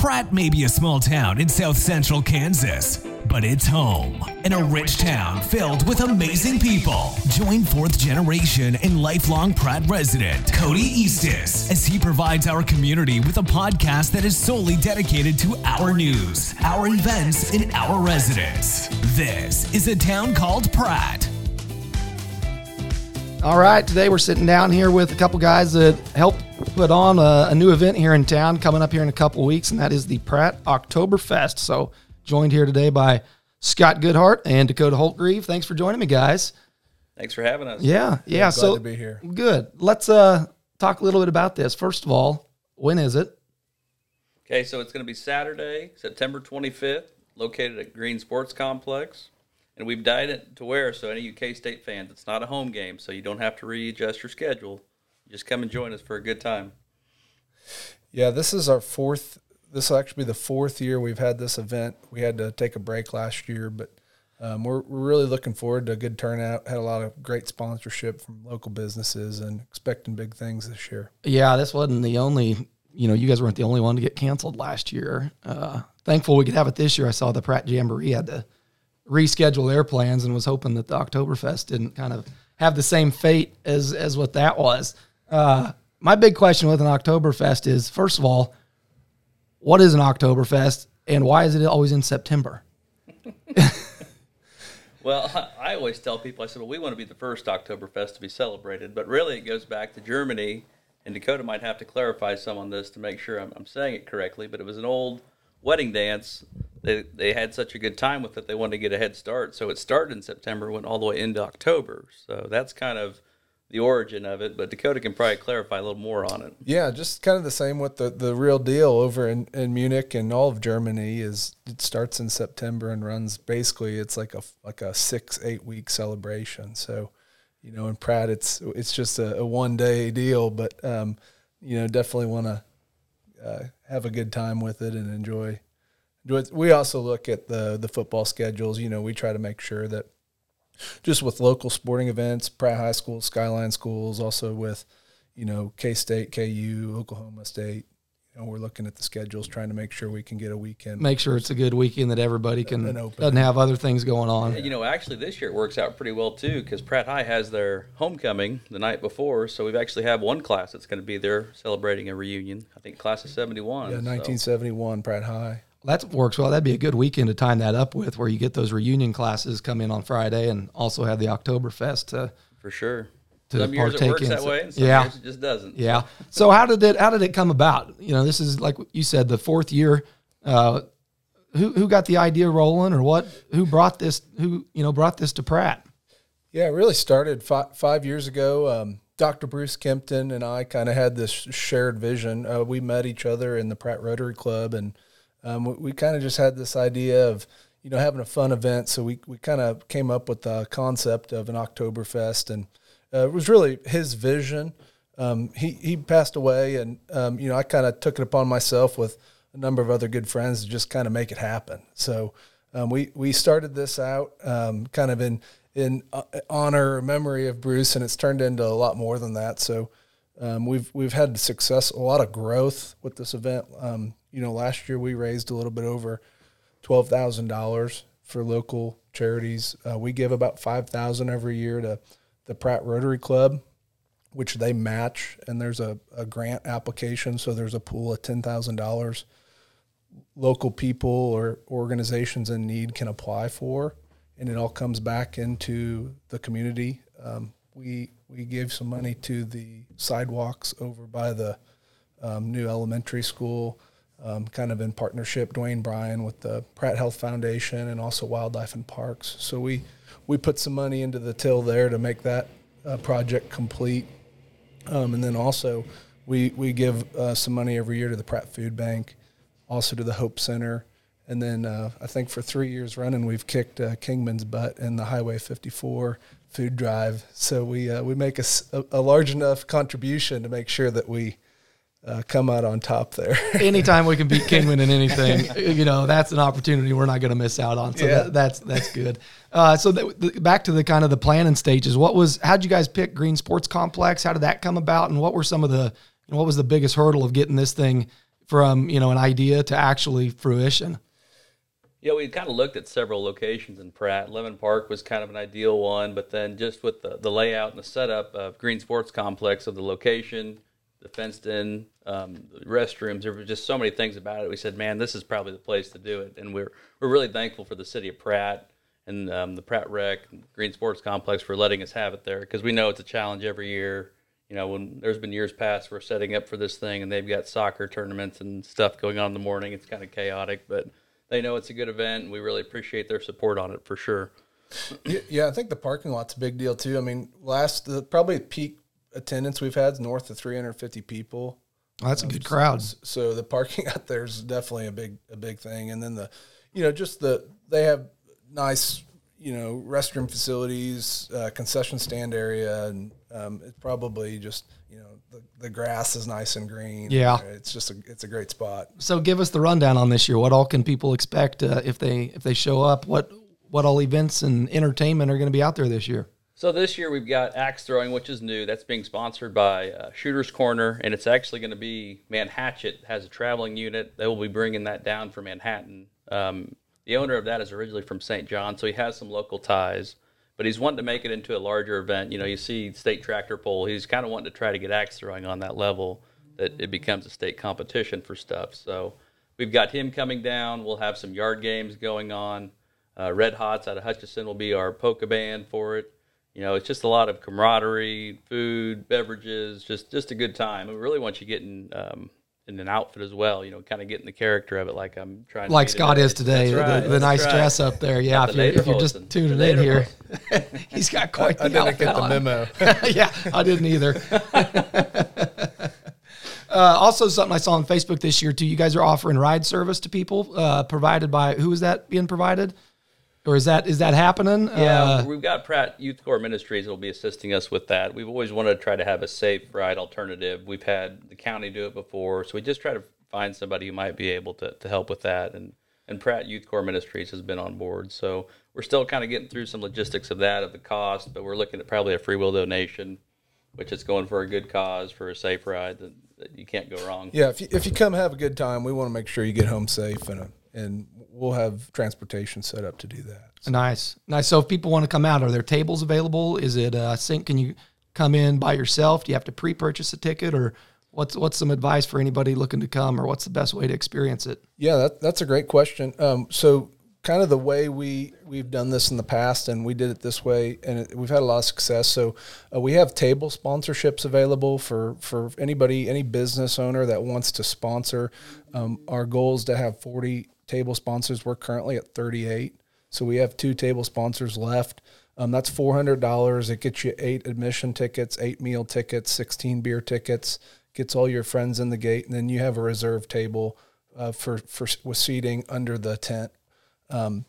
Pratt may be a small town in south central Kansas, but it's home and a rich town filled with amazing people. Join fourth generation and lifelong Pratt resident Cody Eastis as he provides our community with a podcast that is solely dedicated to our news, our events, and our residents. This is a town called Pratt. All right, today we're sitting down here with a couple guys that helped put on a, a new event here in town coming up here in a couple weeks, and that is the Pratt Oktoberfest. So, joined here today by Scott Goodheart and Dakota Holtgrieve. Thanks for joining me, guys. Thanks for having us. Yeah, yeah. glad so to be here. Good. Let's uh talk a little bit about this. First of all, when is it? Okay, so it's going to be Saturday, September 25th, located at Green Sports Complex. And we've dyed it to where, so any UK State fans, it's not a home game, so you don't have to readjust your schedule. Just come and join us for a good time. Yeah, this is our fourth. This will actually be the fourth year we've had this event. We had to take a break last year, but um, we're, we're really looking forward to a good turnout. Had a lot of great sponsorship from local businesses and expecting big things this year. Yeah, this wasn't the only. You know, you guys weren't the only one to get canceled last year. Uh, thankful we could have it this year. I saw the Pratt Jamboree had to reschedule their plans and was hoping that the Oktoberfest didn't kind of have the same fate as as what that was. Uh, my big question with an Oktoberfest is, first of all, what is an Oktoberfest and why is it always in September? Well, I always tell people, I said, well, we want to be the first Oktoberfest to be celebrated, but really it goes back to Germany, and Dakota might have to clarify some on this to make sure I'm, I'm saying it correctly, but it was an old wedding dance. They, they had such a good time with it, they wanted to get a head start. So it started in September, went all the way into October. So that's kind of the origin of it, but Dakota can probably clarify a little more on it. Yeah, just kind of the same with the, the real deal over in, in Munich and all of Germany is it starts in September and runs basically it's like a like a six eight week celebration. So, you know, in Pratt it's it's just a, a one day deal, but um, you know definitely want to uh, have a good time with it and enjoy. We also look at the the football schedules. You know, we try to make sure that just with local sporting events, Pratt High School, Skyline Schools, also with, you know, K State, KU, Oklahoma State. You know, we're looking at the schedules, trying to make sure we can get a weekend. Make sure it's a good weekend that everybody can An open. doesn't have other things going on. You know, actually, this year it works out pretty well too because Pratt High has their homecoming the night before, so we've actually have one class that's going to be there celebrating a reunion. I think class of seventy-one. yeah, so- 1971 Pratt High. That works well. That'd be a good weekend to time that up with, where you get those reunion classes come in on Friday, and also have the Oktoberfest to for sure. to some years it partake works in. that way, and some yeah. years it just doesn't. yeah. So how did it how did it come about? You know, this is like you said, the fourth year. Uh, who who got the idea rolling, or what? Who brought this? Who you know brought this to Pratt? Yeah, it really started five, five years ago. Um, Dr. Bruce Kempton and I kind of had this shared vision. Uh, we met each other in the Pratt Rotary Club, and um, we, we kind of just had this idea of you know having a fun event. So we we kind of came up with the concept of an Oktoberfest, and uh, it was really his vision. Um, he he passed away, and um, you know I kind of took it upon myself with a number of other good friends to just kind of make it happen. So um, we we started this out um, kind of in in uh, honor or memory of Bruce, and it's turned into a lot more than that. So um, we've we've had success, a lot of growth with this event. Um, you know, last year we raised a little bit over twelve thousand dollars for local charities. Uh, we give about five thousand every year to the Pratt Rotary Club, which they match, and there's a, a grant application. So there's a pool of ten thousand dollars local people or organizations in need can apply for, and it all comes back into the community. Um, we we gave some money to the sidewalks over by the um, new elementary school, um, kind of in partnership, Dwayne Bryan with the Pratt Health Foundation and also Wildlife and Parks. So we we put some money into the till there to make that uh, project complete. Um, and then also, we we give uh, some money every year to the Pratt Food Bank, also to the Hope Center, and then uh, I think for three years running, we've kicked uh, Kingman's butt in the Highway 54 food drive. So we uh, we make a large enough contribution to make sure that we uh, come out on top there. Anytime we can beat Kingman in anything, you know, that's an opportunity we're not going to miss out on. So Yeah. that, that's that's good. Uh, so the, the, back to the kind of the planning stages. What was? How'd you guys pick Green Sports Complex? How did that come about? And what were some of the? What was the biggest hurdle of getting this thing from you know an idea to actually fruition? Yeah, we kind of looked at several locations in Pratt. Lemon Park was kind of an ideal one, but then just with the, the layout and the setup of Green Sports Complex of the location, the fenced in um, restrooms, there were just so many things about it. We said, man, this is probably the place to do it, and we're we're really thankful for the city of Pratt and um, the Pratt Rec Green Sports Complex for letting us have it there because we know it's a challenge every year. You know, when there's been years past we're setting up for this thing, and they've got soccer tournaments and stuff going on in the morning. It's kind of chaotic, but they know it's a good event, and we really appreciate their support on it for sure. Yeah, I think the parking lot's a big deal too. I mean, last the probably peak attendance we've had is north of 350 people. Well, that's a good crowd. So the parking out there is definitely a big a big thing. And then the, you know, just the they have nice you know restroom facilities, uh, concession stand area, and um, it's probably just you know the, the grass is nice and green. Yeah. it's just a it's a great spot. So give us the rundown on this year. What all can people expect uh, if they if they show up? What what all events and entertainment are going to be out there this year? So this year we've got axe throwing, which is new. That's being sponsored by uh, Shooters Corner, and it's actually going to be Manhatchet has a traveling unit. They will be bringing that down from Manhattan. Um, the owner of that is originally from St. John, so he has some local ties. But he's wanting to make it into a larger event. You know, you see state tractor pull. He's kind of wanting to try to get axe throwing on that level that it becomes a state competition for stuff. So we've got him coming down. We'll have some yard games going on. Uh, Red Hots out of Hutchinson will be our polka band for it. You know, it's just a lot of camaraderie, food, beverages, just just a good time. We really want you getting um, in an outfit as well. You know, kind of getting the character of it, like I'm trying. Like be Scott is today, That's right, the, the that's nice right. dress up there. Yeah, if the you're, if you're just tuning The in here, he's got quite I the didn't get the memo. yeah, I didn't either. uh, also, something I saw on Facebook this year too. You guys are offering ride service to people, uh, provided by who is that being provided, or is that is that happening? Yeah, Uh, we've got Pratt Youth Corps Ministries that will be assisting us with that. We've always wanted to try to have a safe ride alternative. We've had the county do it before, so we just try to find somebody who might be able to, to help with that. And and Pratt Youth Corps Ministries has been on board, so we're still kind of getting through some logistics of that of the cost, but we're looking at probably a free will donation, which is going for a good cause for a safe ride that, that you can't go wrong. Yeah, if you, if you come have a good time, we want to make sure you get home safe, and uh, and we'll have transportation set up to do that. Nice, nice. So if people want to come out, are there tables available? Is it a sink? Can you come in by yourself? Do you have to pre-purchase a ticket, or what's what's some advice for anybody looking to come, or what's the best way to experience it? Yeah, that, that's a great question. Um, so, kind of the way we we've done this in the past, and we did it this way, and it, we've had a lot of success. So, uh, we have table sponsorships available for for anybody, any business owner that wants to sponsor. Um, our goal is to have forty table sponsors. We're currently at thirty eight, so we have two table sponsors left. Um, that's four hundred dollars. It gets you eight admission tickets, eight meal tickets, sixteen beer tickets. Gets all your friends in the gate, and then you have a reserve table uh, for for with seating under the tent. Um,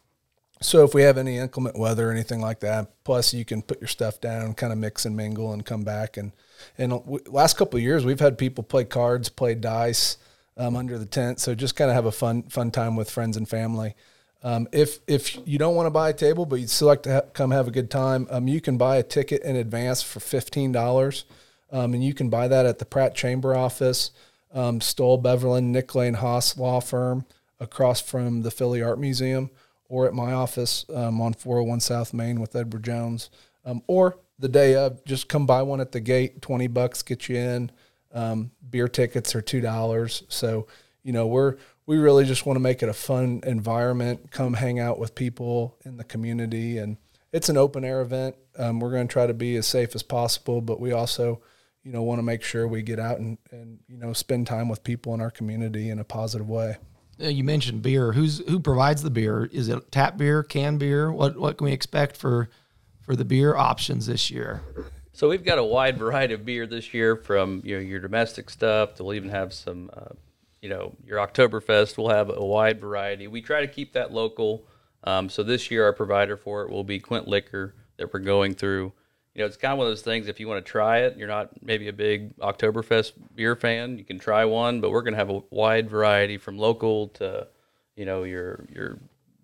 so if we have any inclement weather or anything like that, plus you can put your stuff down, kind of mix and mingle, and come back. And and w- last couple of years, we've had people play cards, play dice um, under the tent. So just kind of have a fun fun time with friends and family. Um, if if you don't want to buy a table, but you'd still like to ha- come have a good time, um, you can buy a ticket in advance for fifteen dollars, um, and you can buy that at the Pratt Chamber office, um, Stoll Beverlin Nick Lane Haas Law Firm, across from the Filley Art Museum, or at my office um, on 401 South Main with Edward Jones, um, or the day of, just come buy one at the gate. Twenty bucks get you in. Um, beer tickets are two dollars. So you know we're we really just want to make it a fun environment. Come hang out with people in the community, and it's an open air event. Um, we're going to try to be as safe as possible, but we also, you know, want to make sure we get out and, and you know spend time with people in our community in a positive way. Uh, You mentioned beer. Who's who provides the beer? Is it tap beer, can beer? What what can we expect for for the beer options this year? So we've got a wide variety of beer this year, from you know your domestic stuff. to We'll even have some, uh, you know, your Oktoberfest. We'll have a wide variety. We try to keep that local. Um, so this year, our provider for it will be Quint Liquor that we're going through. You know, it's kind of one of those things. If you want to try it, you're not maybe a big Oktoberfest beer fan. You can try one, but we're going to have a wide variety from local to, you know, your your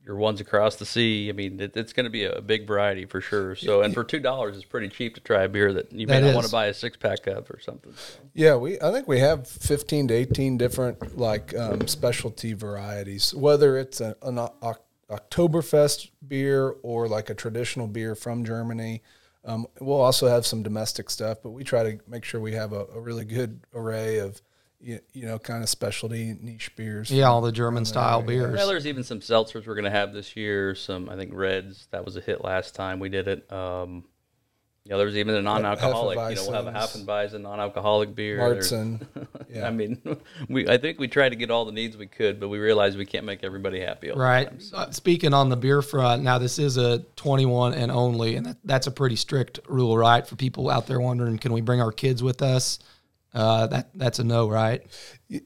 your ones across the sea. I mean, it, it's going to be a big variety for sure. So, and for two dollars, it's pretty cheap to try a beer that you may That not want to buy a six pack of or something. So. Yeah, we I think we have fifteen to eighteen different like um, specialty varieties. Whether it's a, an Oc- Oktoberfest beer or like a traditional beer from Germany. Um, we'll also have some domestic stuff, but we try to make sure we have a, a really good array of you, you know kind of specialty niche beers. Yeah, all the German style beers. Well, there's even some seltzers we're going to have this year. Some, I think, Reds. That was a hit last time we did it. Um, you know, there's even a non-alcoholic. You know, we'll have a Hefeweizens. Hefeweizen non-alcoholic beer. There's- Märzen. I mean, we. I think we tried to get all the needs we could, but we realized we can't make everybody happy. All Right. The time, so. Uh, Speaking on the beer front, now this is a 21 and only, and that, that's a pretty strict rule, right? For people out there wondering, can we bring our kids with us? Uh, that that's a no, right?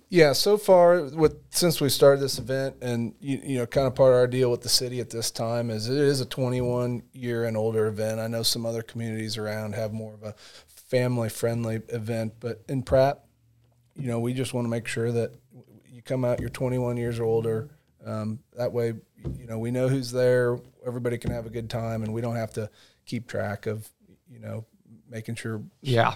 Yeah, so far with since we started this event, and you, you know, kind of part of our deal with the city at this time is it is a 21 year and older event. I know some other communities around have more of a family friendly event, but in Pratt, you know, we just want to make sure that you come out, you're 21 years or older. Um, that way, you know, we know who's there. Everybody can have a good time, and we don't have to keep track of, you know, making sure Yeah.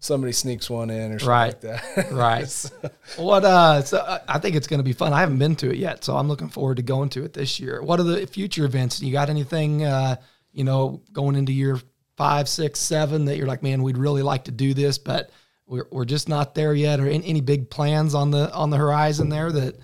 Somebody sneaks one in or something Right. like that. Right. what? Uh, so I- I think it's going to be fun. I haven't been to it yet, so I'm looking forward to going to it this year. What are the future events? You got anything? Uh, you know, going into year five, six, seven that you're like, man, we'd really like to do this, but we're we're just not there yet. Or any, any big plans on the on the horizon there that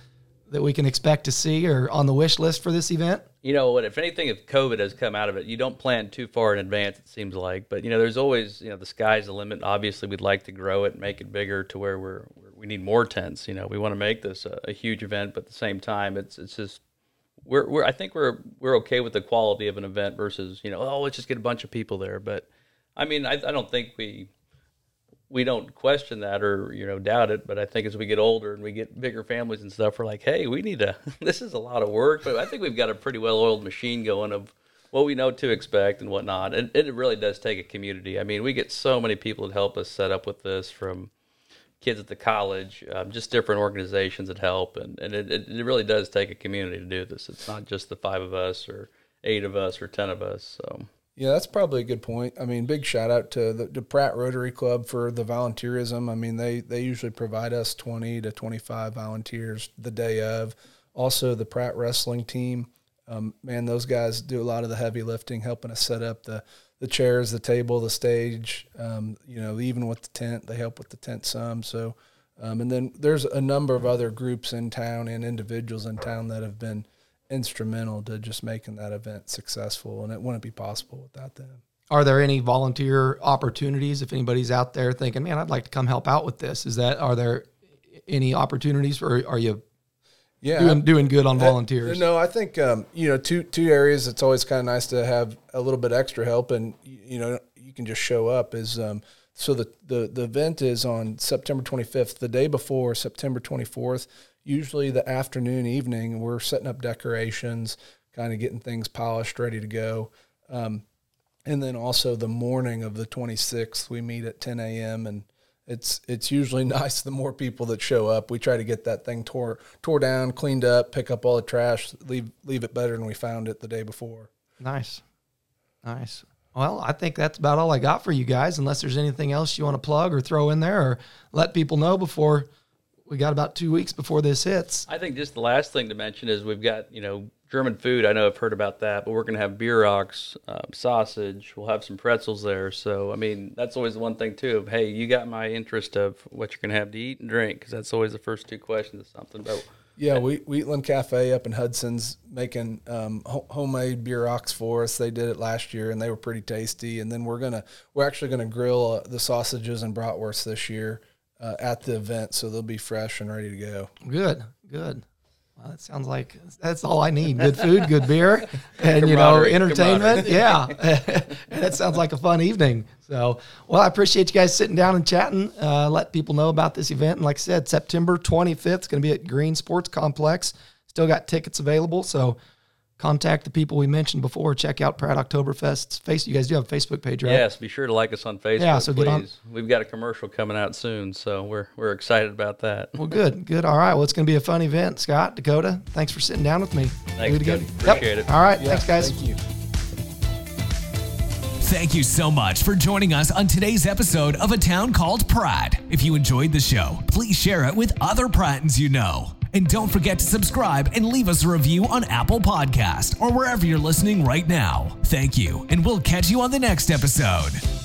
that we can expect to see or on the wish list for this event? you know what? If anything, if COVID has come out of it, you don't plan too far in advance. It seems like, but you know, there's always you know the sky's the limit. Obviously, we'd like to grow it, make it bigger to where we're, we're we need more tents. You know, we want to make this a, a huge event, but at the same time, it's it's just we're, we're I think we're we're okay with the quality of an event versus you know oh let's just get a bunch of people there. But I mean, I, I don't think we we don't question that or you know doubt it but i think as we get older and we get bigger families and stuff we're like hey we need to this is a lot of work but i think we've got a pretty well oiled machine going of what we know to expect and whatnot. And it really does take a community. I mean we get so many people that help us set up with this from kids at the college um, just different organizations that help. And, and it, it really does take a community to do this. It's not just the five of us or eight of us or ten of us so Yeah, that's probably a good point. I mean, big shout out to the, the Pratt Rotary Club for the volunteerism. I mean, they they usually provide us twenty to twenty five volunteers the day of. Also, the Pratt wrestling team. Um, man, those guys do a lot of the heavy lifting, helping us set up the the chairs, the table, the stage. Um, you know, even with the tent, they help with the tent some. So, um, and then there's a number of other groups in town and individuals in town that have been instrumental to just making that event successful, and it wouldn't be possible without them. Are there any volunteer opportunities if anybody's out there thinking, man, I'd like to come help out with this? Is that are there any opportunities for are you Yeah, doing doing good on volunteers? No, I think um, you know two two areas. It's always kind of nice to have a little bit extra help, and you know you can just show up. Is um, so the, the the event is on September 25th, the day before September 24th. Usually the afternoon, evening, we're setting up decorations, kind of getting things polished, ready to go. Um, and then also the morning of the 26th, we meet at 10 a.m. and it's it's usually nice the more people that show up. We try to get that thing tore tore down, cleaned up, pick up all the trash, leave leave it better than we found it the day before. Nice. Nice. Well, I think that's about all I got for you guys, unless there's anything else you want to plug or throw in there or let people know before we got about two weeks before this hits. I think just the last thing to mention is we've got you know German food. I know I've heard about that, but we're going to have beer rocks, um, sausage. We'll have some pretzels there. So I mean that's always the one thing too. Of hey, you got my interest of what you're going to have to eat and drink because that's always the first two questions of something. But Yeah, we Wheatland Cafe up in Hudson's making um, ho- homemade beer rocks for us. They did it last year, and they were pretty tasty. And then we're gonna we're actually gonna grill uh, the sausages and bratwurst this year uh, at the event, so they'll be fresh and ready to go. Good, good. Well, that sounds like that's all I need. Good food, good beer, and you know, entertainment. Yeah, that sounds like a fun evening. So, well, I appreciate you guys sitting down and chatting. Uh, let people know about this event. And like I said, September 25th, it's going to be at Green Sports Complex. Still got tickets available. So, contact the people we mentioned before. Check out Pratt Oktoberfest's face. You guys do have a Facebook page, right? Yes, be sure to like us on Facebook. Yeah, so please. get on- We've got a commercial coming out soon, so we're we're excited about that. Well, good, good. All right. Well, it's going to be a fun event. Scott, Dakota, thanks for sitting down with me. Thanks, Do again. Cody. Appreciate it. All right. Yeah, thanks, guys. Thank you. Thank you so much for joining us on today's episode of A Town Called Pratt. If you enjoyed the show, please share it with other Prattons you know. And don't forget to subscribe and leave us a review on Apple Podcast or wherever you're listening right now. Thank you, and we'll catch you on the next episode.